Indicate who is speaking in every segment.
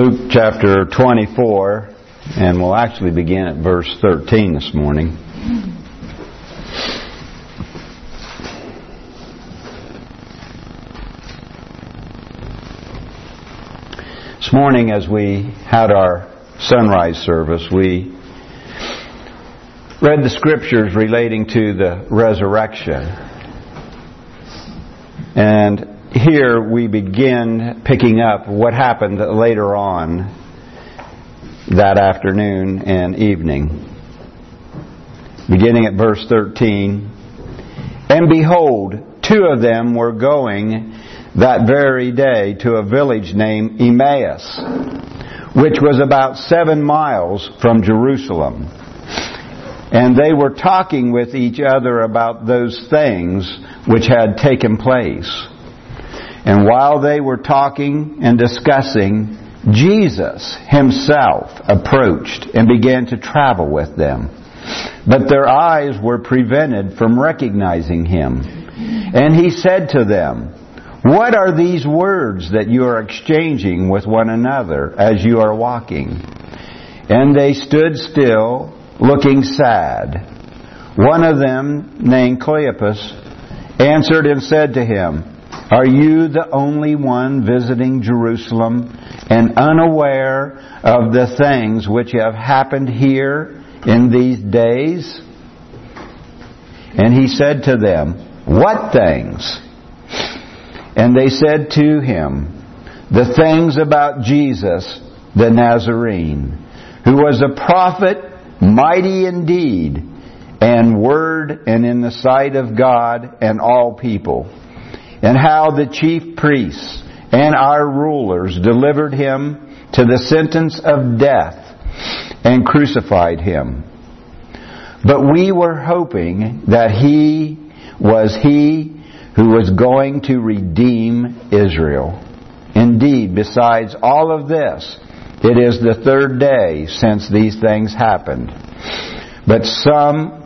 Speaker 1: Luke chapter 24, and we'll actually begin at verse 13 this morning. This morning, as we had our sunrise service, we read the scriptures relating to the resurrection. And here we begin picking up what happened later on that afternoon and evening. Beginning at verse 13. And behold, two of them were going that very day to a village named Emmaus, which was about seven miles from Jerusalem. And they were talking with each other about those things which had taken place. And while they were talking and discussing, Jesus himself approached and began to travel with them. But their eyes were prevented from recognizing him. And he said to them, What are these words that you are exchanging with one another as you are walking? And they stood still, looking sad. One of them, named Cleopas, answered and said to him, are you the only one visiting Jerusalem and unaware of the things which have happened here in these days? And he said to them, What things? And they said to him, The things about Jesus the Nazarene, who was a prophet, mighty indeed, and word and in the sight of God and all people and how the chief priests and our rulers delivered him to the sentence of death and crucified him. But we were hoping that he was he who was going to redeem Israel. Indeed, besides all of this, it is the third day since these things happened. But some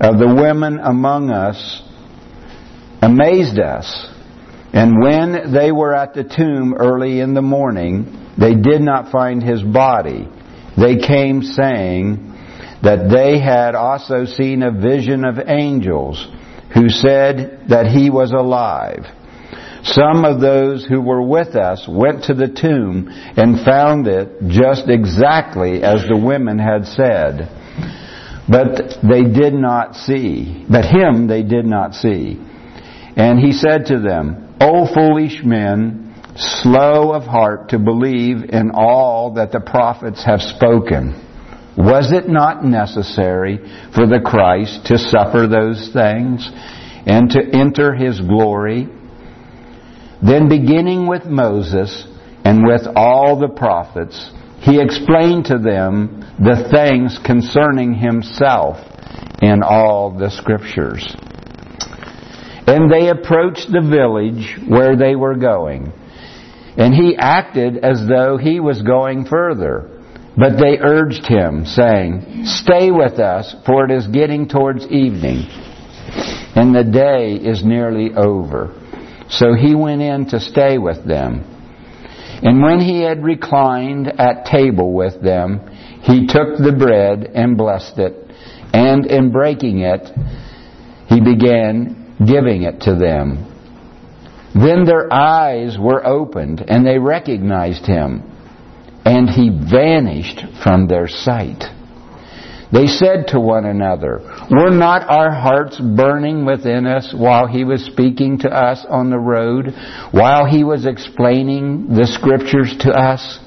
Speaker 1: of the women among us amazed us. And when they were at the tomb early in the morning, they did not find his body. They came saying that they had also seen a vision of angels who said that he was alive. Some of those who were with us went to the tomb and found it just exactly as the women had said. But they did not see. But him they did not see. And he said to them, O foolish men, slow of heart to believe in all that the prophets have spoken. Was it not necessary for the Christ to suffer those things and to enter his glory? Then beginning with Moses and with all the prophets, he explained to them the things concerning himself in all the scriptures. And they approached the village where they were going. And he acted as though he was going further. But they urged him, saying, Stay with us, for it is getting towards evening, and the day is nearly over. So he went in to stay with them. And when he had reclined at table with them, he took the bread and blessed it, and in breaking it, he began giving it to them. Then their eyes were opened and they recognized him, and he vanished from their sight. They said to one another, Were not our hearts burning within us while he was speaking to us on the road, while he was explaining the scriptures to us?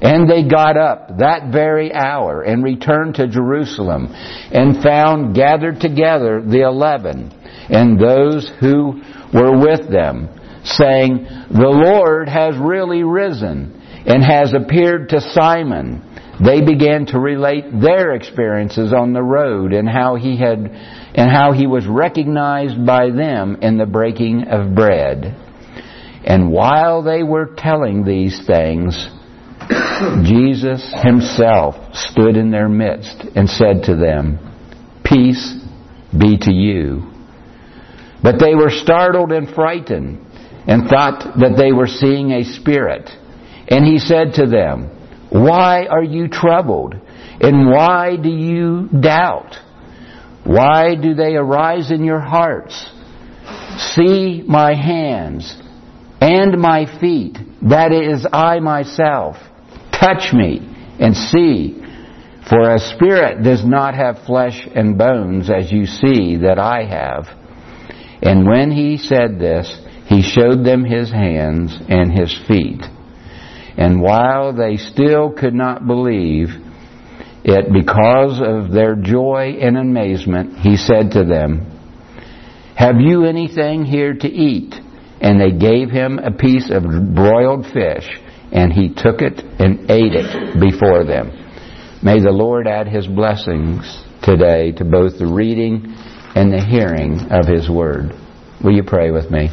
Speaker 1: And they got up that very hour and returned to Jerusalem and found gathered together the eleven and those who were with them, saying, The Lord has really risen and has appeared to Simon. They began to relate their experiences on the road and how he had and how he was recognized by them in the breaking of bread. And while they were telling these things, Jesus himself stood in their midst and said to them, Peace be to you. But they were startled and frightened and thought that they were seeing a spirit.
Speaker 2: And he said to them, Why are you troubled? And why do you doubt? Why do they arise in your hearts? See my hands and my feet, that is I myself. Touch me and see. For a spirit does not have flesh and bones as you see that I have. And when he said this, he showed them his hands and his feet. And while they still could not believe it because of their joy and amazement, he said to them, Have you anything here to eat? And they gave him a piece of broiled fish, and he took it and ate it before them. May the Lord add his blessings today to both the reading and the hearing of his word. Will you pray with me?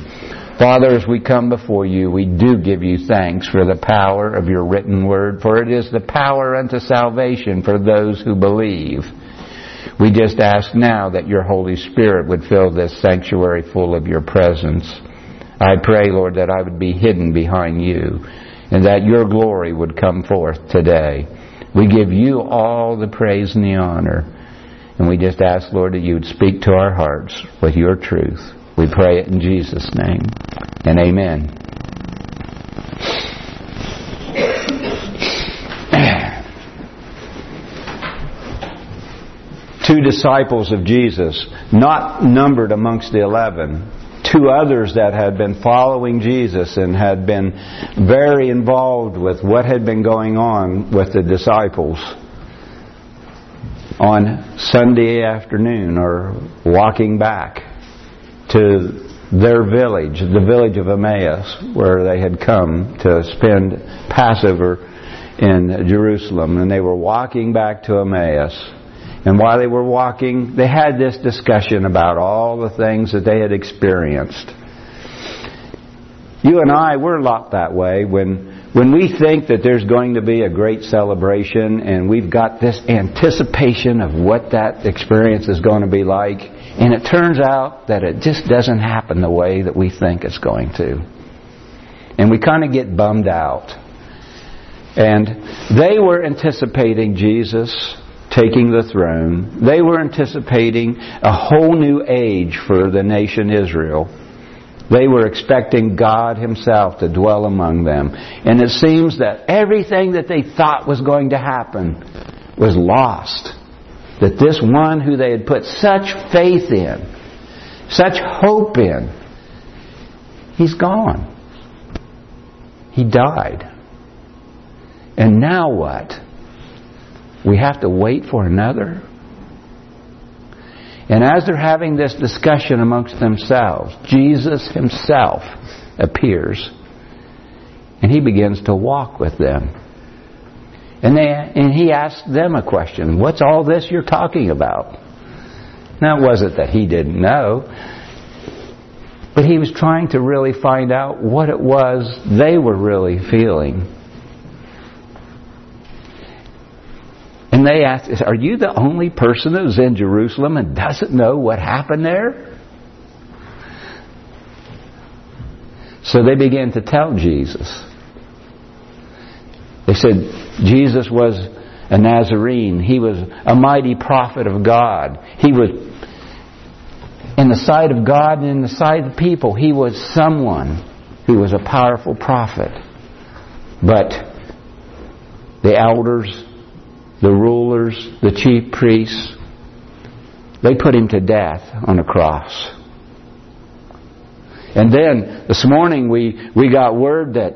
Speaker 2: Father, as we come before you, we do give you thanks for the power of your written word, for it is the power unto salvation for those who believe. We just ask now that your Holy Spirit would fill this sanctuary full of your presence. I pray, Lord, that I would be hidden behind you and that your glory would come forth today. We give you all the praise and the honor. And we just ask, Lord, that you would speak to our hearts with your truth. We pray it in Jesus' name. And amen.
Speaker 1: Two disciples of Jesus, not numbered amongst the eleven, two others that had been following Jesus and had been very involved with what had been going on with the disciples on Sunday afternoon or walking back to their village, the village of Emmaus, where they had come to spend Passover in Jerusalem. And they were walking back to Emmaus. And while they were walking, they had this discussion about all the things that they had experienced. You and I, we're lot that way when when we think that there's going to be a great celebration and we've got this anticipation of what that experience is going to be like, and it turns out that it just doesn't happen the way that we think it's going to. And we kind of get bummed out. And they were anticipating Jesus taking the throne. They were anticipating a whole new age for the nation Israel. They were expecting God Himself to dwell among them. And it seems that everything that they thought was going to happen was lost. That this one who they had put such faith in, such hope in, he's gone. He died. And now what? We have to wait for another? And as they're having this discussion amongst themselves, Jesus himself appears and he begins to walk with them. And, they, and he asks them a question What's all this you're talking about? Now, it wasn't that he didn't know, but he was trying to really find out what it was they were really feeling. And they asked, Are you the only person who's in Jerusalem and doesn't know what happened there? So they began to tell Jesus. They said, Jesus was a Nazarene. He was a mighty prophet of God. He was, in the sight of God and in the sight of the people, he was someone who was a powerful prophet. But the elders the rulers, the chief priests, they put him to death on a cross. And then this morning we, we got word that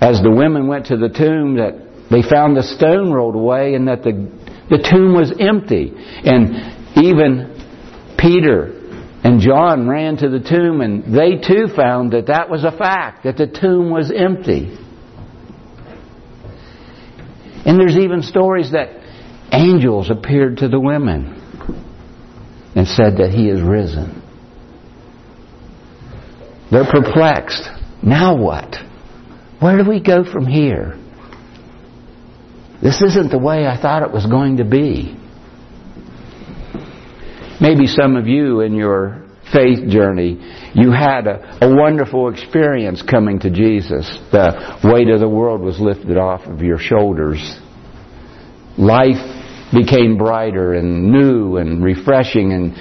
Speaker 1: as the women went to the tomb that they found the stone rolled away and that the, the tomb was empty. And even Peter and John ran to the tomb and they too found that that was a fact, that the tomb was empty. And there's even stories that angels appeared to the women and said that he is risen. They're perplexed. Now what? Where do we go from here? This isn't the way I thought it was going to be. Maybe some of you in your
Speaker 2: faith journey, you had a, a wonderful experience coming to Jesus. The weight of the world was lifted off of your shoulders. Life became brighter and new and refreshing and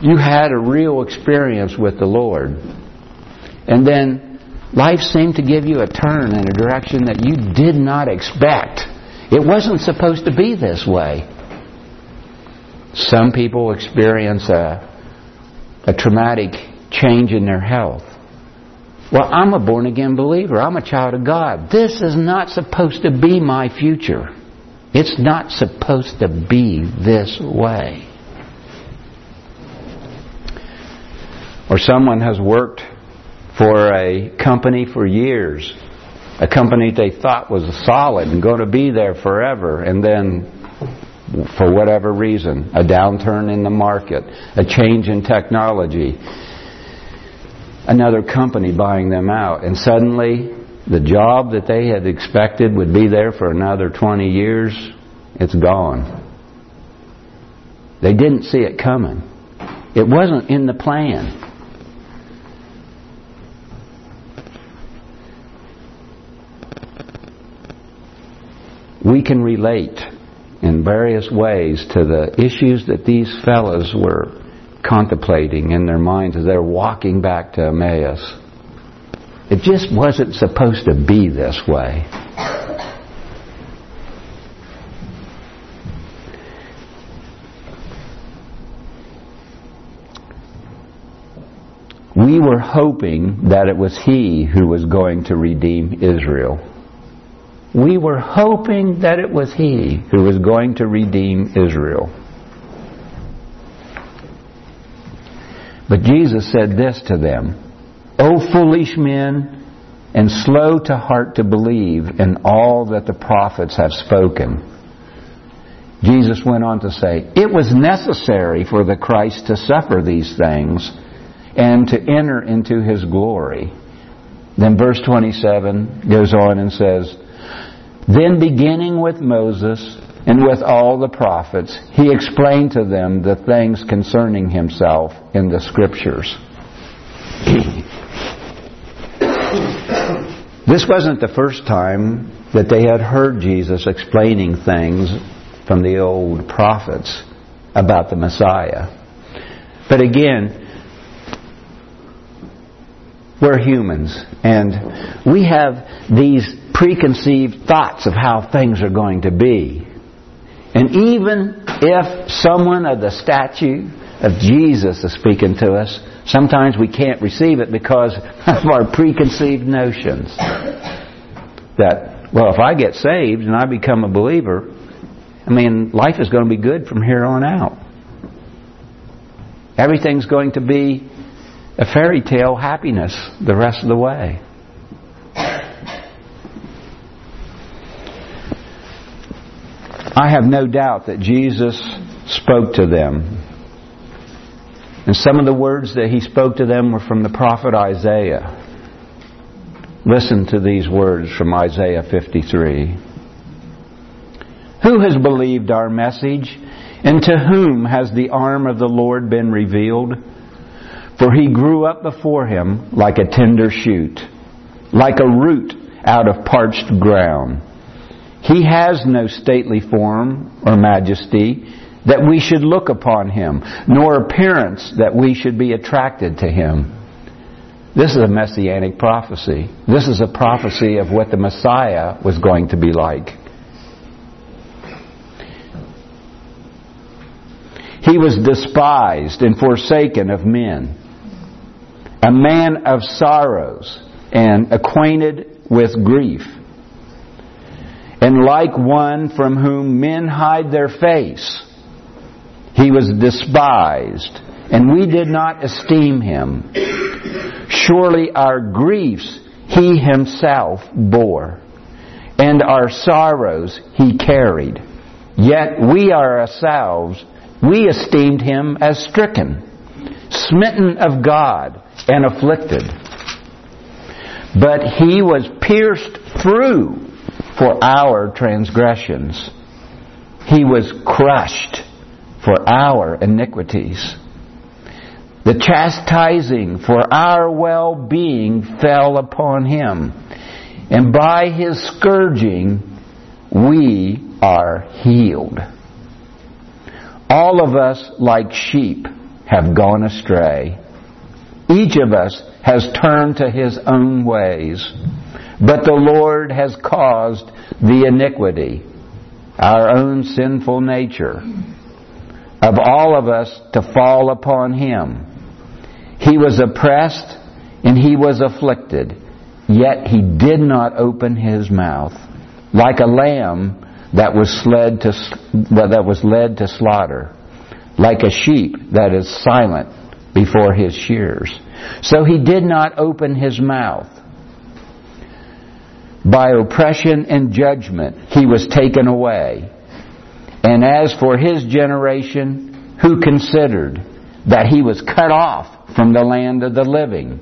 Speaker 2: you had a real experience with the Lord. And then life seemed to give you a turn in a direction that you did not expect. It wasn't supposed to be this way. Some people experience a, a traumatic change in their health. Well, I'm a born again believer. I'm a child of God. This is not supposed to be my future. It's not supposed to be this way. Or someone has worked for a company for years, a company they thought was solid and going to be there forever, and then for whatever reason, a downturn in the market, a change in technology, another company buying them out, and suddenly the job that they had expected would be there for another 20 years, it's gone. They didn't see it coming. It wasn't in the plan. We can relate in various ways to the issues that these fellows were contemplating in their minds as they're walking back to Emmaus. It just wasn't supposed to be this way. We were hoping that it was He who was going to redeem Israel. We were hoping that it was He who was going to redeem Israel. But Jesus said this to them O foolish men, and slow to heart to believe in all that the prophets have spoken. Jesus went on to say, It was necessary for the Christ to suffer these things and to enter into his glory. Then verse 27 goes on and says, then, beginning with Moses and with all the prophets, he explained to them the things concerning himself in the Scriptures. this wasn't the first time that they had heard Jesus explaining things from the old prophets about the Messiah. But again, we're humans, and we have these preconceived thoughts of how things are going to be. And even if someone of the statue of Jesus is speaking to us, sometimes we can't receive it because of our preconceived notions. That, well, if I get saved and I become a believer, I mean, life is going to be good from here on out. Everything's going to be a fairy tale happiness the rest of the way. I have no doubt that Jesus spoke to them. And some of the words that he spoke to them were from the prophet Isaiah. Listen to these words from Isaiah 53. Who has believed our message? And to whom has the arm of the Lord been revealed? For he grew up before him like a tender shoot, like a root out of parched ground. He has no stately form or majesty that we should look upon him, nor appearance that we should be attracted to him. This is a messianic prophecy. This is a prophecy of what the Messiah was going to be like. He was despised and forsaken of men, a man of sorrows and acquainted with grief and like one from whom men hide their face. He was despised, and we did not esteem him. Surely our griefs he himself bore, and our sorrows he carried. Yet we ourselves, we esteemed him as stricken, smitten of God, and afflicted. But he was pierced through for our transgressions. He was crushed for our iniquities. The chastising for our well-being fell upon him. And by his scourging, we are healed. All of us, like sheep, have gone astray. Each of us has turned to his own ways. But the Lord has caused the iniquity, our own sinful nature, of all of us to fall upon him. He was oppressed and he was afflicted, yet he did not open his mouth. Like a lamb that was led to, that was led to slaughter, like a sheep that is silent before his shears. So he did not open his mouth. By oppression and judgment he was taken away. And as for his generation, who considered that he was cut off from the land of the living?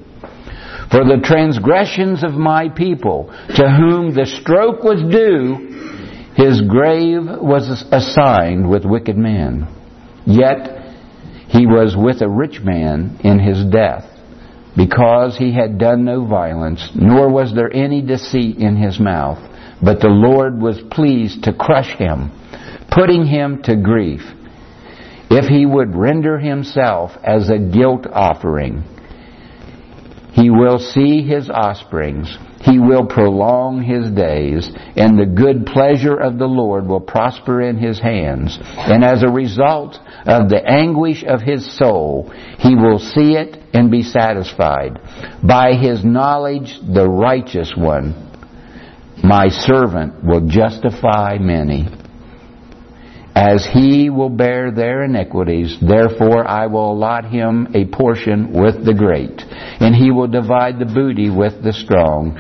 Speaker 2: For the transgressions of my people, to whom the stroke was due, his grave was assigned with wicked men. Yet he was with a rich man in his death, because he had done no violence, nor was there any deceit in his mouth. But the Lord was pleased to crush him, putting him to grief. If he would render himself as a guilt offering, he will see his offsprings. He will prolong his days, and the good pleasure of the Lord will prosper in his hands. And as a result of the anguish of his soul, he will see it and be satisfied. By his knowledge, the righteous one, my servant, will justify many. As he will bear their iniquities, therefore I will allot him a portion with the great, and he will divide the booty with the strong,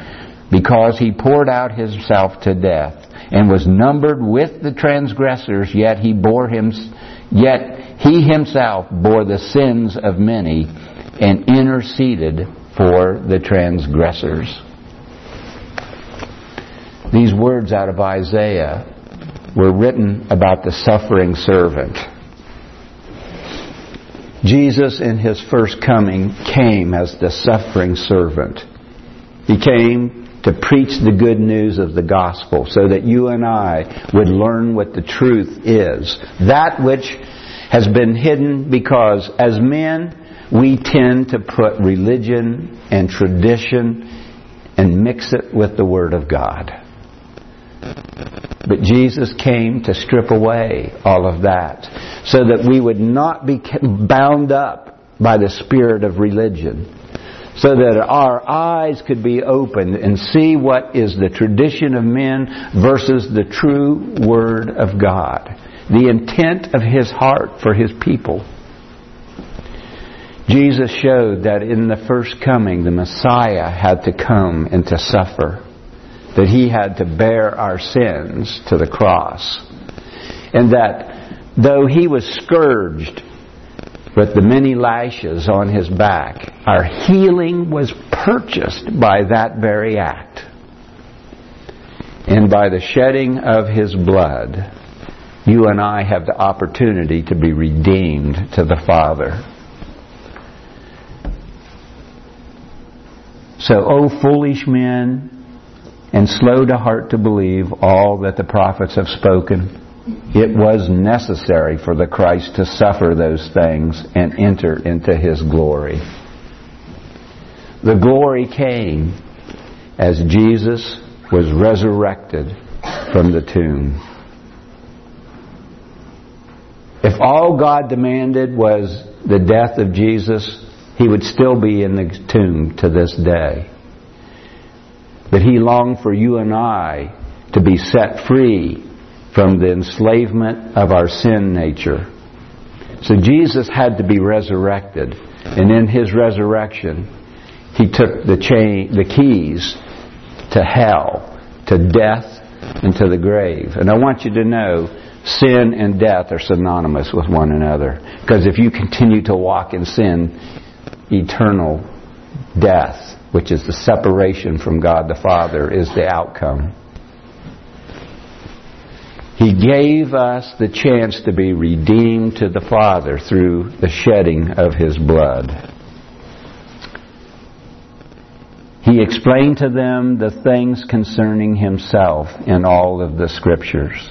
Speaker 2: because he poured out himself to death, and was numbered with the transgressors, yet he bore him, yet he himself bore the sins of many, and interceded for the transgressors. These words out of Isaiah were written about the suffering servant. Jesus, in his first coming, came as the suffering servant. He came to preach the good news of the gospel so that you and I would learn what the truth is. That which has been hidden because as men, we tend to put religion and tradition and mix it with the Word of God. But Jesus came to strip away all of that so that we would not be bound up by the spirit of religion. So that our eyes could be opened and see what is the tradition of men versus the true Word of God. The intent of His heart for His people. Jesus showed that in the first coming, the Messiah had to come and to suffer that he had to bear our sins to the cross. And that though he was scourged with the many lashes on his back, our healing was purchased by that very act. And by the shedding of his blood, you and I have the opportunity to be redeemed to the Father. So, O foolish men, and slow to heart to believe all that the prophets have spoken. It was necessary for the Christ to suffer those things and enter into his glory. The glory came as Jesus was resurrected from the tomb. If all God demanded was the death of Jesus, he would still be in the tomb to this day. But he longed for you and I to be set free from the enslavement of our sin nature. So Jesus had to be resurrected. And in his resurrection, he took the chain, the keys to hell, to death, and to the grave. And I want you to know, sin and death are synonymous with one another. Because if you continue to walk in sin, eternal death which is the separation from God the Father, is the outcome. He gave us the chance to be redeemed to the Father through the shedding of His blood. He explained to them the things concerning Himself in all of the Scriptures.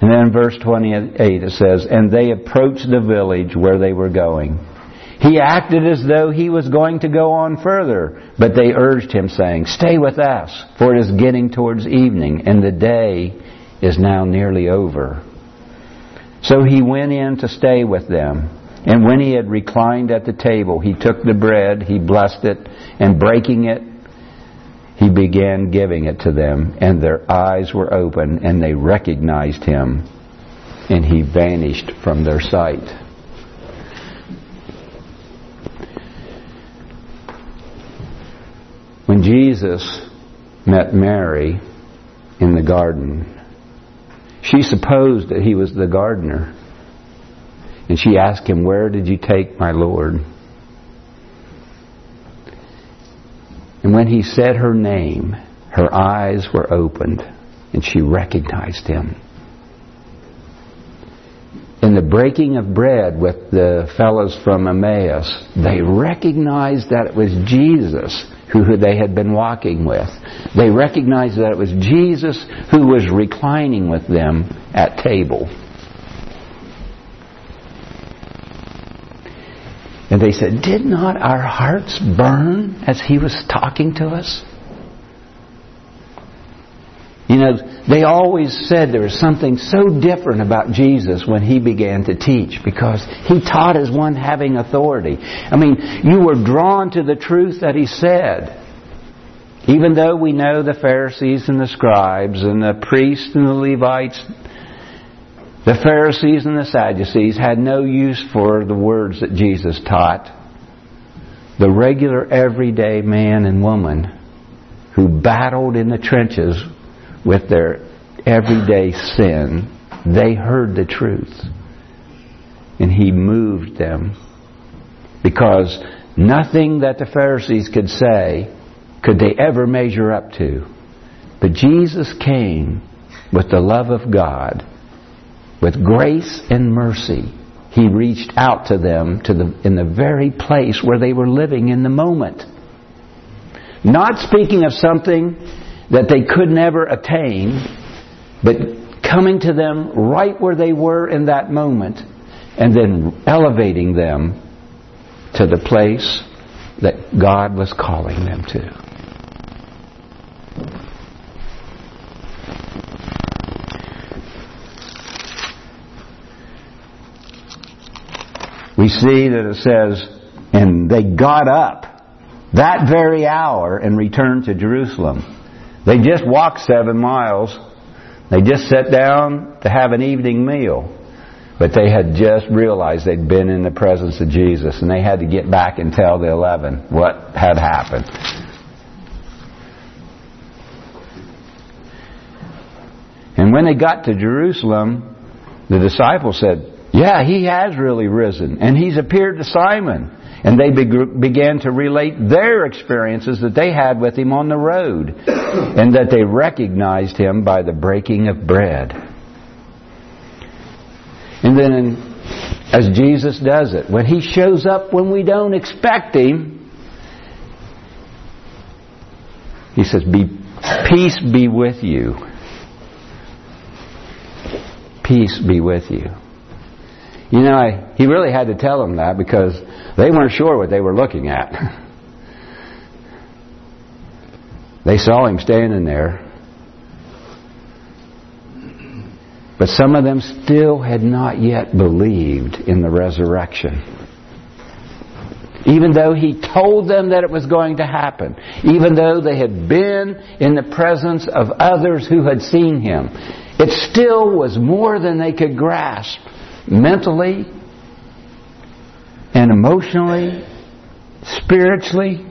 Speaker 2: And then in verse 28 it says, And they approached the village where they were going. He acted as though he was going to go on further, but they urged him, saying, Stay with us, for it is getting towards evening, and the day is now nearly over. So he went in to stay with them. And when he had reclined at the table, he took the bread, he blessed it, and breaking it, he began giving it to them. And their eyes were open, and they recognized him, and he vanished from their sight. When Jesus met Mary in the garden, she supposed that he was the gardener. And she asked him, Where did you take my Lord? And when he said her name, her eyes were opened and she recognized him. In the breaking of bread with the fellows from Emmaus, they recognized that it was Jesus who they had been walking with. They recognized that it was Jesus who was reclining with them at table. And they said, Did not our hearts burn as he was talking to us? You know, they always said there was something so different about Jesus when he began to teach because he taught as one having authority. I mean, you were drawn to the truth that he said. Even though we know the Pharisees and the scribes and the priests and the Levites, the Pharisees and the Sadducees had no use for the words that Jesus taught. The regular everyday man and woman who battled in the trenches with their everyday sin, they heard the truth. And he moved them. Because nothing that the Pharisees could say could they ever measure up to. But Jesus came with the love of God, with grace and mercy. He reached out to them to the, in the very place where they were living in the moment. Not speaking of something that they could never attain, but coming to them right where they were in that moment and then elevating them to the place that God was calling them to. We see that it says, and they got up that very hour and returned to Jerusalem. They just walked seven miles. They just sat down to have an evening meal. But they had just realized they'd been in the presence of Jesus and they had to get back and tell the eleven what had happened. And when they got to Jerusalem, the disciples said, Yeah, he has really risen, and he's appeared to Simon. And they began to relate their experiences that they had with him on the road, and that they recognized him by the breaking of bread. And then, as Jesus does it, when he shows up when we don't expect him, he says, be, Peace be with you. Peace be with you. You know, I, he really had to tell them that because they weren't sure what they were looking at. They saw him standing there. But some of them still had not yet believed in the resurrection. Even though he told them that it was going to happen, even though they had been in the presence of others who had seen him, it still was more than they could grasp mentally and emotionally, spiritually.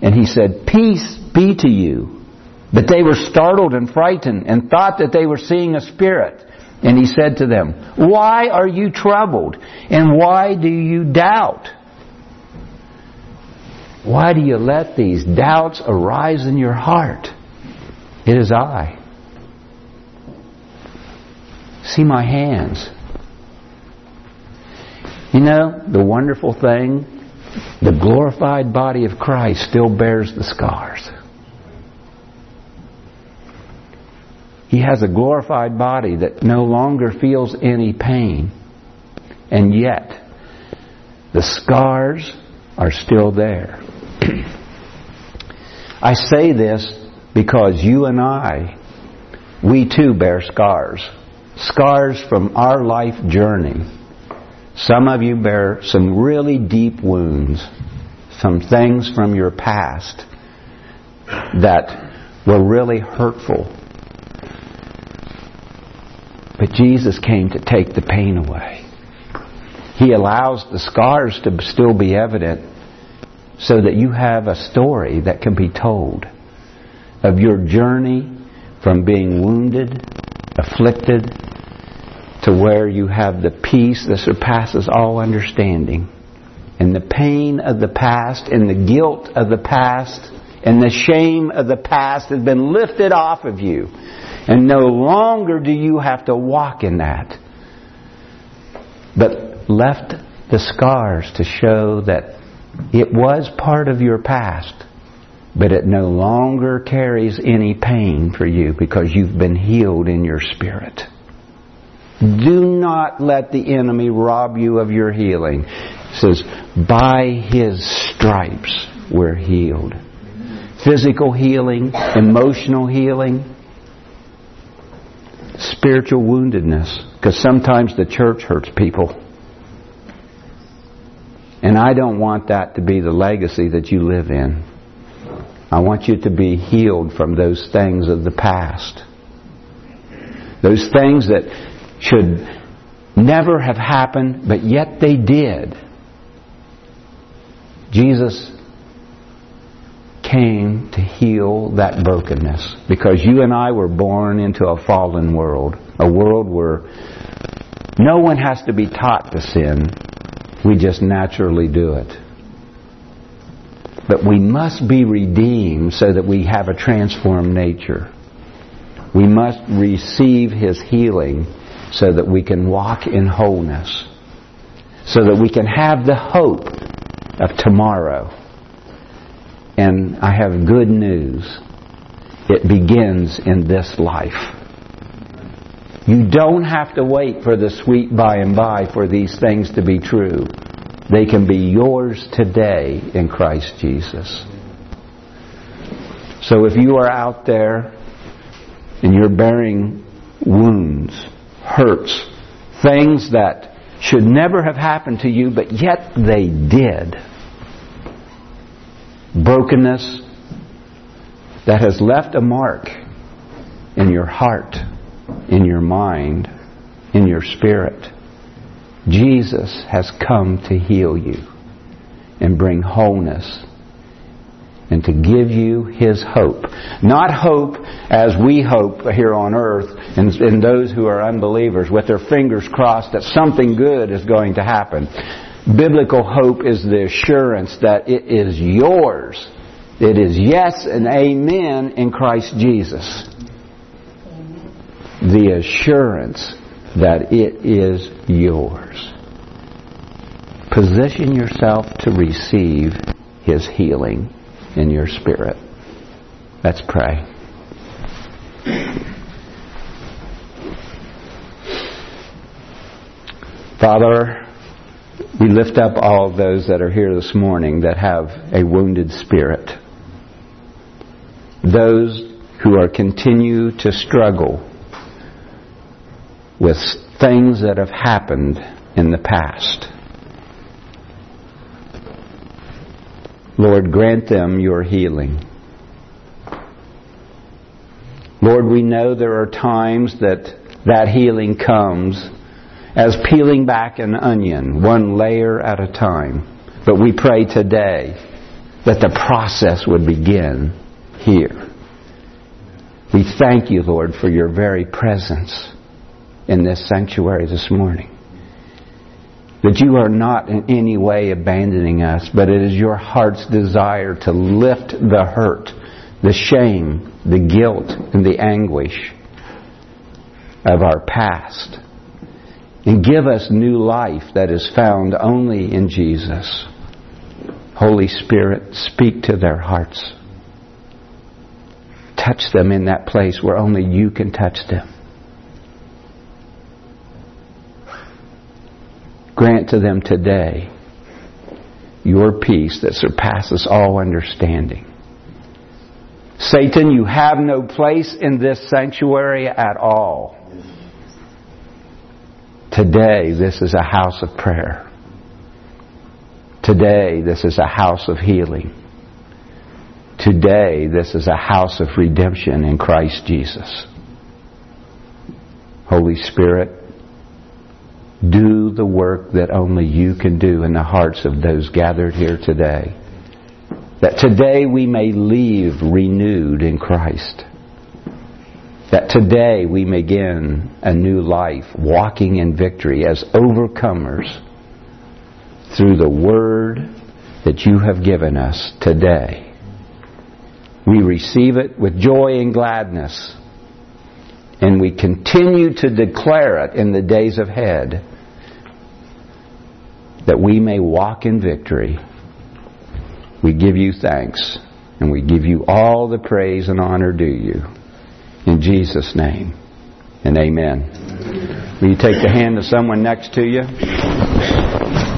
Speaker 2: And he said, Peace be to you. But they were startled and frightened and thought that they were seeing a spirit. And he said to them, Why are you troubled? And why do you doubt? Why do you let these doubts arise in your heart? It is I. See my hands. You know, the wonderful thing, the glorified body of Christ still bears the scars. He has a glorified body that no longer feels any pain. And yet, the scars are still there. I say this because you and I, we too bear scars. Scars from our life journey. Some of you bear some really deep wounds, some things from your past that were really hurtful but Jesus came to take the pain away. He allows the scars to still be evident so that you have a story that can be told of your journey from being wounded, afflicted, to where you have the peace that surpasses all understanding. And the pain of the past and the guilt of the past and the shame of the past has been lifted off of you. And no longer do you have to walk in that. But left the scars to show that it was part of your past, but it no longer carries any pain for you because you've been healed in your spirit. Do not let the enemy rob you of your healing. It says, by his stripes we're healed. Physical healing, emotional healing, spiritual woundedness because sometimes the church hurts people. And I don't want that to be the legacy that you live in. I want you to be healed from those things of the past. Those things that should never have happened, but yet they did. Jesus came to heal that brokenness because you and I were born into a fallen world, a world where no one has to be taught to sin. We just naturally do it. But we must be redeemed so that we have a transformed nature. We must receive His healing so that we can walk in wholeness. So that we can have the hope of tomorrow and I have good news. It begins in this life. You don't have to wait for the sweet by and by for these things to be true. They can be yours today in Christ Jesus. So if you are out there and you're bearing wounds, hurts, things that should never have happened to you, but yet they did brokenness that has left a mark in your heart, in your mind, in your spirit. Jesus has come to heal you and bring wholeness and to give you His hope. Not hope as we hope here on earth and, and those who are unbelievers with their fingers crossed that something good is going to happen. Biblical hope is the assurance that it is yours. It is yes and amen in Christ Jesus. The assurance that it is yours. Position yourself to receive His healing in your spirit. Let's pray. Father, we lift up all those that are here this morning that have a wounded spirit. Those who are continue to struggle with things that have happened in the past. Lord, grant them your healing. Lord, we know there are times that that healing comes as peeling back an onion, one layer at a time. But we pray today that the process would begin here. We thank you, Lord, for your very presence in this sanctuary this morning. That you are not in any way abandoning us, but it is your heart's desire to lift the hurt, the shame, the guilt, and the anguish
Speaker 1: of our past and give us new life that is found only in Jesus. Holy Spirit, speak to their hearts. Touch them in that place where only you can touch them. Grant to them today your peace that surpasses all understanding. Satan, you have no place in this sanctuary at all. Today, this is a house of prayer. Today, this is a house of healing. Today, this is a house of redemption in Christ Jesus. Holy Spirit, do the work that only you can do in the hearts of those gathered here today. That today we may leave renewed in Christ. That today we may begin a new life, walking in victory as overcomers through the word that you have given us today. We receive it with joy and gladness, and we continue to declare it in the days ahead that we may walk in victory. We give you thanks, and we give you all the praise and honor due you. In Jesus' name, and amen. Will you take the hand of someone next to you?